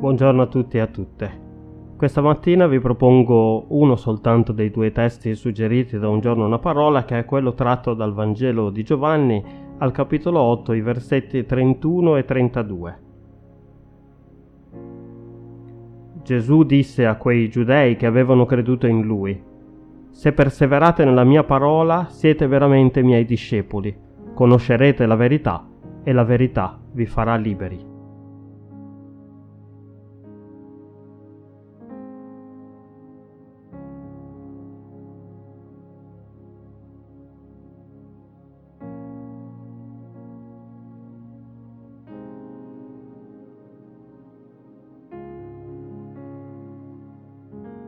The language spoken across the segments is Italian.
Buongiorno a tutti e a tutte. Questa mattina vi propongo uno soltanto dei due testi suggeriti da Un giorno una parola, che è quello tratto dal Vangelo di Giovanni al capitolo 8, i versetti 31 e 32. Gesù disse a quei giudei che avevano creduto in lui, Se perseverate nella mia parola, siete veramente miei discepoli, conoscerete la verità e la verità vi farà liberi.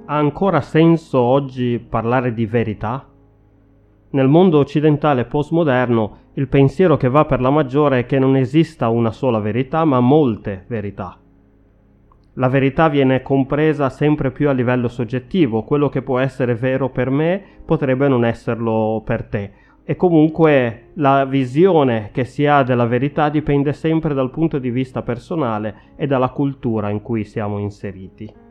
Ha ancora senso oggi parlare di verità? Nel mondo occidentale postmoderno il pensiero che va per la maggiore è che non esista una sola verità, ma molte verità. La verità viene compresa sempre più a livello soggettivo, quello che può essere vero per me potrebbe non esserlo per te. E comunque la visione che si ha della verità dipende sempre dal punto di vista personale e dalla cultura in cui siamo inseriti.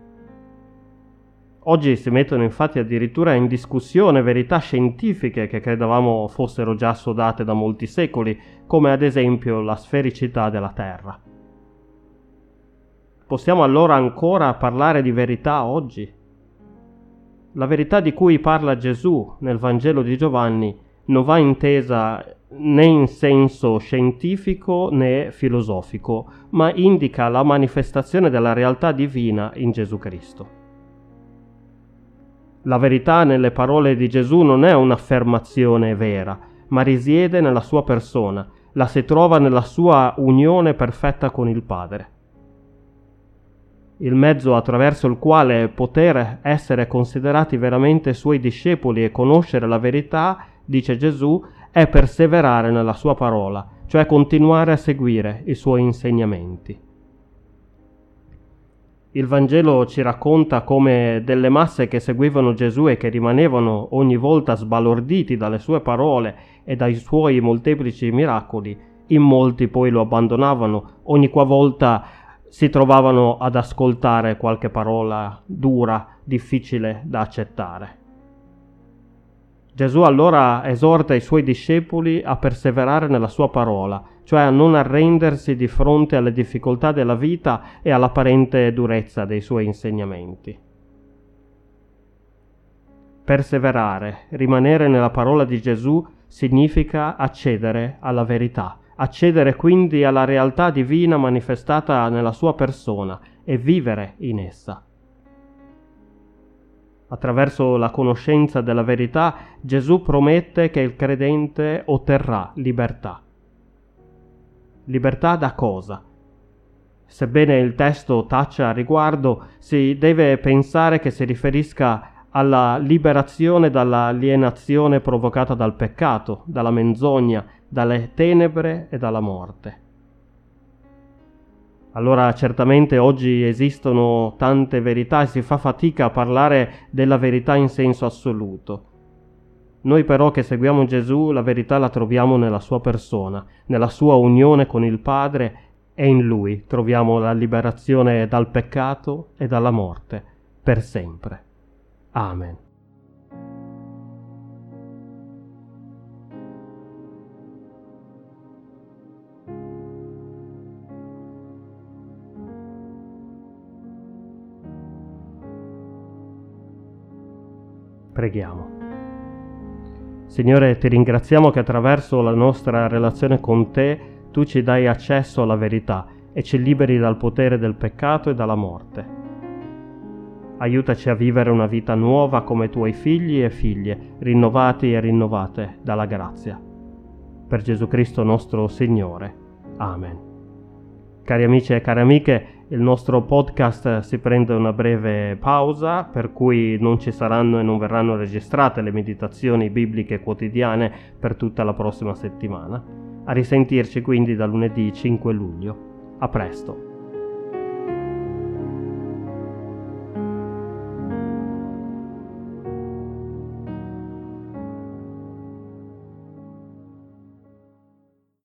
Oggi si mettono infatti addirittura in discussione verità scientifiche che credevamo fossero già assodate da molti secoli, come ad esempio la sfericità della Terra. Possiamo allora ancora parlare di verità oggi? La verità di cui parla Gesù nel Vangelo di Giovanni non va intesa né in senso scientifico né filosofico, ma indica la manifestazione della realtà divina in Gesù Cristo. La verità nelle parole di Gesù non è un'affermazione vera, ma risiede nella sua persona, la si trova nella sua unione perfetta con il Padre. Il mezzo attraverso il quale poter essere considerati veramente suoi discepoli e conoscere la verità, dice Gesù, è perseverare nella sua parola, cioè continuare a seguire i suoi insegnamenti. Il Vangelo ci racconta come delle masse che seguivano Gesù e che rimanevano ogni volta sbalorditi dalle sue parole e dai suoi molteplici miracoli, in molti poi lo abbandonavano ogni qualvolta si trovavano ad ascoltare qualche parola dura, difficile da accettare. Gesù allora esorta i suoi discepoli a perseverare nella sua parola, cioè a non arrendersi di fronte alle difficoltà della vita e all'apparente durezza dei suoi insegnamenti. Perseverare, rimanere nella parola di Gesù significa accedere alla verità, accedere quindi alla realtà divina manifestata nella sua persona e vivere in essa. Attraverso la conoscenza della verità Gesù promette che il credente otterrà libertà. Libertà da cosa? Sebbene il testo taccia a riguardo, si deve pensare che si riferisca alla liberazione dall'alienazione provocata dal peccato, dalla menzogna, dalle tenebre e dalla morte. Allora certamente oggi esistono tante verità e si fa fatica a parlare della verità in senso assoluto. Noi però che seguiamo Gesù la verità la troviamo nella sua persona, nella sua unione con il Padre e in Lui troviamo la liberazione dal peccato e dalla morte per sempre. Amen. Preghiamo. Signore, ti ringraziamo che attraverso la nostra relazione con te tu ci dai accesso alla verità e ci liberi dal potere del peccato e dalla morte. Aiutaci a vivere una vita nuova come tuoi figli e figlie, rinnovati e rinnovate dalla grazia. Per Gesù Cristo nostro Signore. Amen. Cari amici e cari amiche, il nostro podcast si prende una breve pausa per cui non ci saranno e non verranno registrate le meditazioni bibliche quotidiane per tutta la prossima settimana. A risentirci quindi da lunedì 5 luglio. A presto.